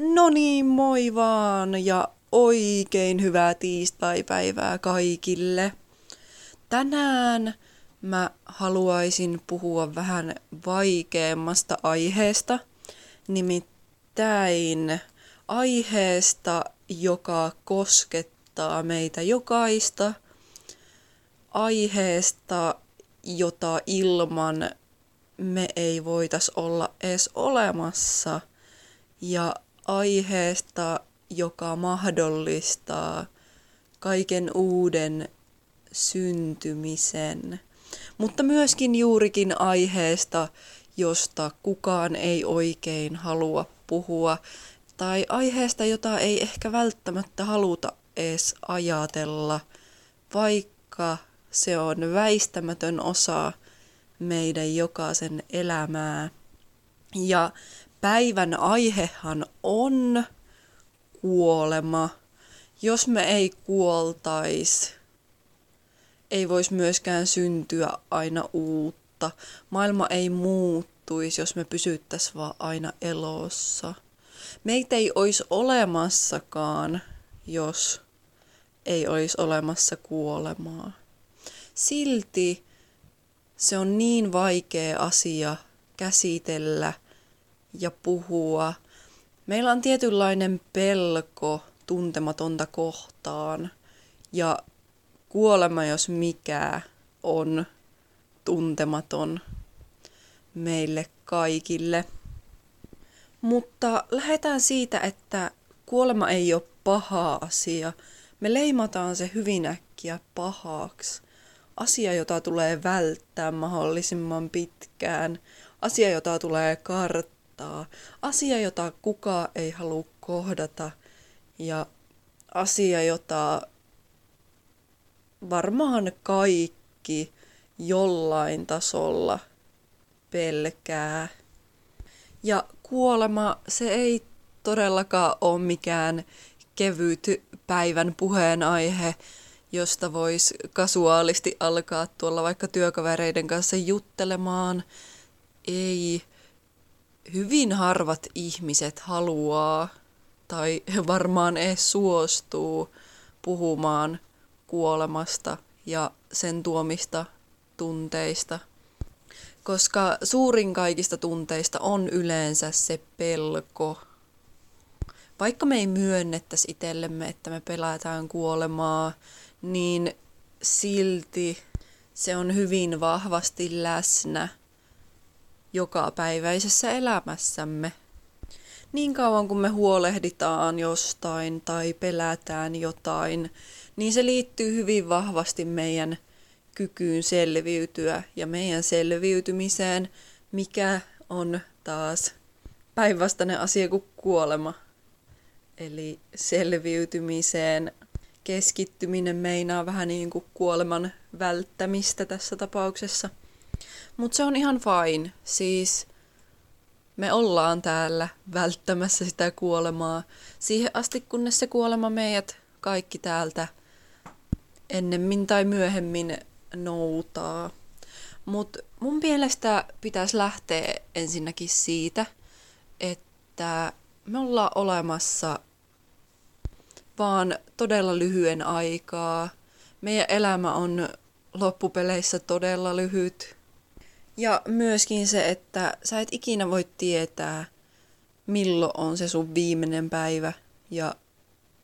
No niin, moi vaan ja oikein hyvää tiistaipäivää kaikille. Tänään mä haluaisin puhua vähän vaikeammasta aiheesta, nimittäin aiheesta, joka koskettaa meitä jokaista, aiheesta, jota ilman me ei voitais olla edes olemassa, ja aiheesta, joka mahdollistaa kaiken uuden syntymisen, mutta myöskin juurikin aiheesta, josta kukaan ei oikein halua puhua, tai aiheesta, jota ei ehkä välttämättä haluta edes ajatella, vaikka se on väistämätön osa meidän jokaisen elämää. Ja päivän aihehan on kuolema. Jos me ei kuoltais, ei voisi myöskään syntyä aina uutta. Maailma ei muuttuisi, jos me pysyttäisiin vaan aina elossa. Meitä ei olisi olemassakaan, jos ei olisi olemassa kuolemaa. Silti se on niin vaikea asia käsitellä – ja puhua. Meillä on tietynlainen pelko tuntematonta kohtaan ja kuolema, jos mikä, on tuntematon meille kaikille. Mutta lähdetään siitä, että kuolema ei ole paha asia. Me leimataan se hyvin äkkiä pahaksi. Asia, jota tulee välttää mahdollisimman pitkään. Asia, jota tulee karttaa kohtaa. Asia, jota kukaan ei halua kohdata ja asia, jota varmaan kaikki jollain tasolla pelkää. Ja kuolema, se ei todellakaan ole mikään kevyt päivän puheenaihe, josta voisi kasuaalisti alkaa tuolla vaikka työkavereiden kanssa juttelemaan. Ei, hyvin harvat ihmiset haluaa tai varmaan edes suostuu puhumaan kuolemasta ja sen tuomista tunteista. Koska suurin kaikista tunteista on yleensä se pelko. Vaikka me ei myönnettäisi itsellemme, että me pelätään kuolemaa, niin silti se on hyvin vahvasti läsnä jokapäiväisessä elämässämme. Niin kauan kuin me huolehditaan jostain tai pelätään jotain, niin se liittyy hyvin vahvasti meidän kykyyn selviytyä ja meidän selviytymiseen, mikä on taas päinvastainen asia kuin kuolema. Eli selviytymiseen keskittyminen meinaa vähän niin kuin kuoleman välttämistä tässä tapauksessa. Mutta se on ihan fine. Siis me ollaan täällä välttämässä sitä kuolemaa siihen asti, kunnes se kuolema meidät kaikki täältä ennemmin tai myöhemmin noutaa. Mutta mun mielestä pitäisi lähteä ensinnäkin siitä, että me ollaan olemassa vaan todella lyhyen aikaa. Meidän elämä on loppupeleissä todella lyhyt. Ja myöskin se, että sä et ikinä voi tietää, milloin on se sun viimeinen päivä ja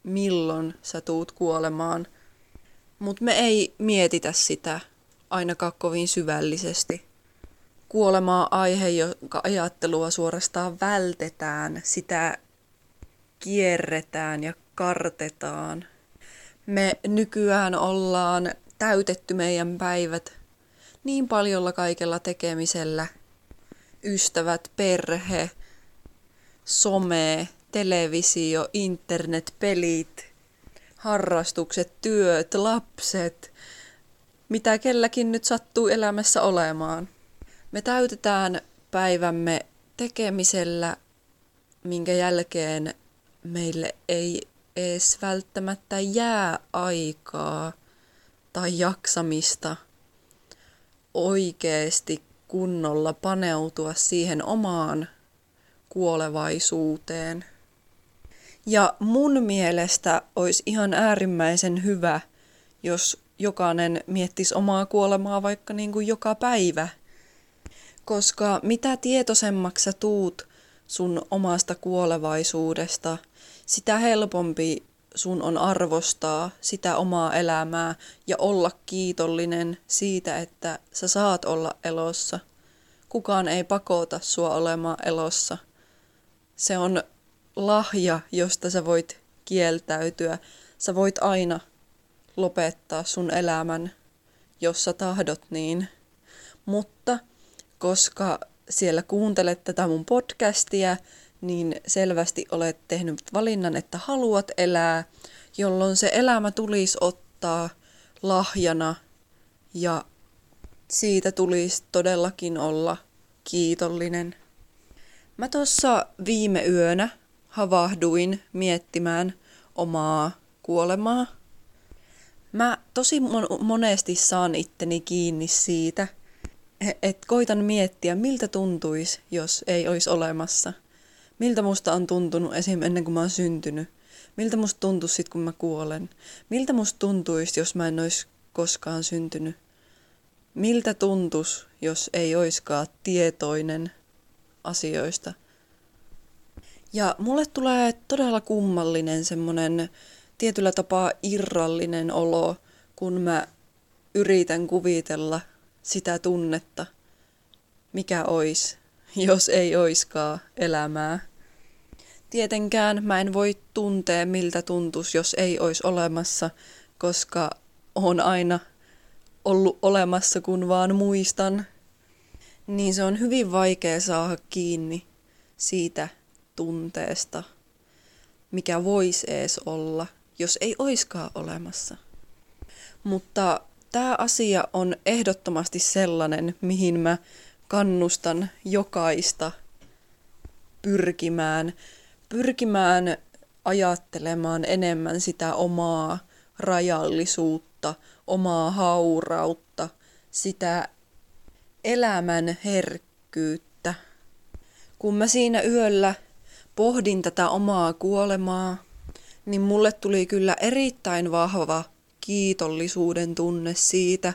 milloin sä tuut kuolemaan. Mutta me ei mietitä sitä ainakaan kovin syvällisesti. Kuolemaa aihe, jonka ajattelua suorastaan vältetään, sitä kierretään ja kartetaan. Me nykyään ollaan täytetty meidän päivät niin paljolla kaikella tekemisellä. Ystävät, perhe, some, televisio, internet, pelit, harrastukset, työt, lapset, mitä kelläkin nyt sattuu elämässä olemaan. Me täytetään päivämme tekemisellä, minkä jälkeen meille ei edes välttämättä jää aikaa tai jaksamista – oikeasti kunnolla paneutua siihen omaan kuolevaisuuteen. Ja mun mielestä olisi ihan äärimmäisen hyvä, jos jokainen miettisi omaa kuolemaa vaikka niin kuin joka päivä. Koska mitä tietoisemmaksi sä tuut sun omasta kuolevaisuudesta, sitä helpompi sun on arvostaa sitä omaa elämää ja olla kiitollinen siitä, että sä saat olla elossa. Kukaan ei pakota sua olemaan elossa. Se on lahja, josta sä voit kieltäytyä. Sä voit aina lopettaa sun elämän, jos sä tahdot niin. Mutta koska siellä kuuntelet tätä mun podcastia, niin selvästi olet tehnyt valinnan, että haluat elää, jolloin se elämä tulisi ottaa lahjana ja siitä tulisi todellakin olla kiitollinen. Mä tuossa viime yönä havahduin miettimään omaa kuolemaa. Mä tosi monesti saan itteni kiinni siitä, että koitan miettiä, miltä tuntuisi, jos ei olisi olemassa – miltä musta on tuntunut esim. ennen kuin mä oon syntynyt. Miltä musta tuntuisi sit, kun mä kuolen. Miltä musta tuntuisi, jos mä en olisi koskaan syntynyt. Miltä tuntuisi, jos ei oiskaan tietoinen asioista. Ja mulle tulee todella kummallinen semmonen tietyllä tapaa irrallinen olo, kun mä yritän kuvitella sitä tunnetta, mikä ois, jos ei oiskaan elämää. Tietenkään mä en voi tuntea, miltä tuntus, jos ei olisi olemassa, koska on aina ollut olemassa, kun vaan muistan. Niin se on hyvin vaikea saada kiinni siitä tunteesta, mikä voisi ees olla, jos ei oiskaan olemassa. Mutta tämä asia on ehdottomasti sellainen, mihin mä kannustan jokaista pyrkimään, pyrkimään ajattelemaan enemmän sitä omaa rajallisuutta, omaa haurautta, sitä elämän herkkyyttä. Kun mä siinä yöllä pohdin tätä omaa kuolemaa, niin mulle tuli kyllä erittäin vahva kiitollisuuden tunne siitä,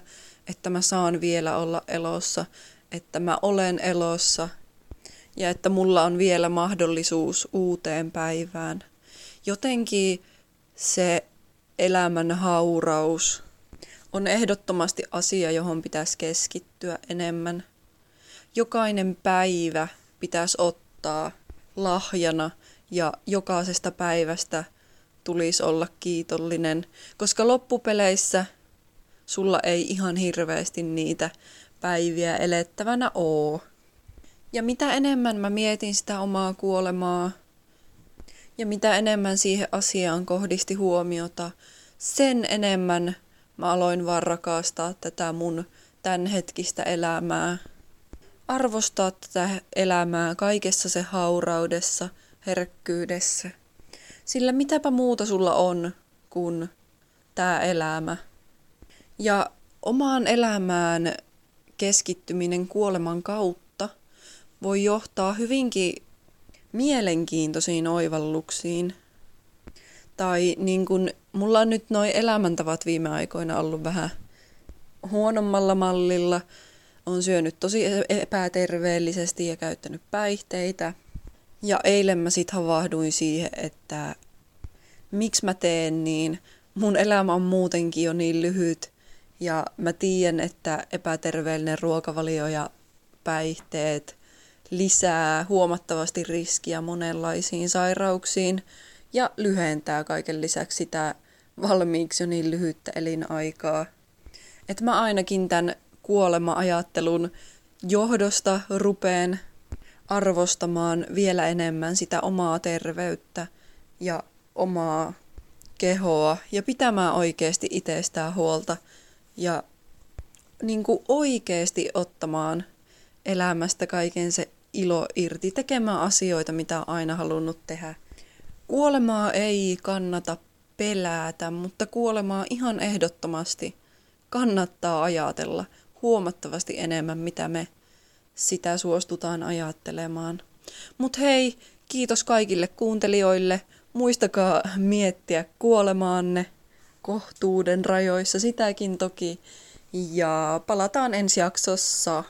että mä saan vielä olla elossa, että mä olen elossa ja että mulla on vielä mahdollisuus uuteen päivään. Jotenkin se elämän hauraus on ehdottomasti asia, johon pitäisi keskittyä enemmän. Jokainen päivä pitäisi ottaa lahjana ja jokaisesta päivästä tulisi olla kiitollinen, koska loppupeleissä sulla ei ihan hirveästi niitä päiviä elettävänä oo. Ja mitä enemmän mä mietin sitä omaa kuolemaa ja mitä enemmän siihen asiaan kohdisti huomiota, sen enemmän mä aloin vaan rakastaa tätä mun tämänhetkistä elämää. Arvostaa tätä elämää kaikessa se hauraudessa, herkkyydessä. Sillä mitäpä muuta sulla on kuin tämä elämä. Ja omaan elämään keskittyminen kuoleman kautta voi johtaa hyvinkin mielenkiintoisiin oivalluksiin. Tai niin kun, mulla on nyt noin elämäntavat viime aikoina ollut vähän huonommalla mallilla. On syönyt tosi e- epäterveellisesti ja käyttänyt päihteitä. Ja eilen mä sit havahduin siihen, että miksi mä teen niin. Mun elämä on muutenkin jo niin lyhyt ja mä tiedän, että epäterveellinen ruokavalio ja päihteet lisää huomattavasti riskiä monenlaisiin sairauksiin ja lyhentää kaiken lisäksi sitä valmiiksi jo niin lyhyttä elinaikaa. Että mä ainakin tämän kuolema-ajattelun johdosta rupeen arvostamaan vielä enemmän sitä omaa terveyttä ja omaa kehoa ja pitämään oikeasti itsestään huolta – ja niin kuin oikeasti ottamaan elämästä kaiken se ilo irti, tekemään asioita, mitä on aina halunnut tehdä. Kuolemaa ei kannata pelätä, mutta kuolemaa ihan ehdottomasti kannattaa ajatella huomattavasti enemmän, mitä me sitä suostutaan ajattelemaan. Mut hei, kiitos kaikille kuuntelijoille. muistakaa miettiä kuolemaanne kohtuuden rajoissa, sitäkin toki. Ja palataan ensi jaksossa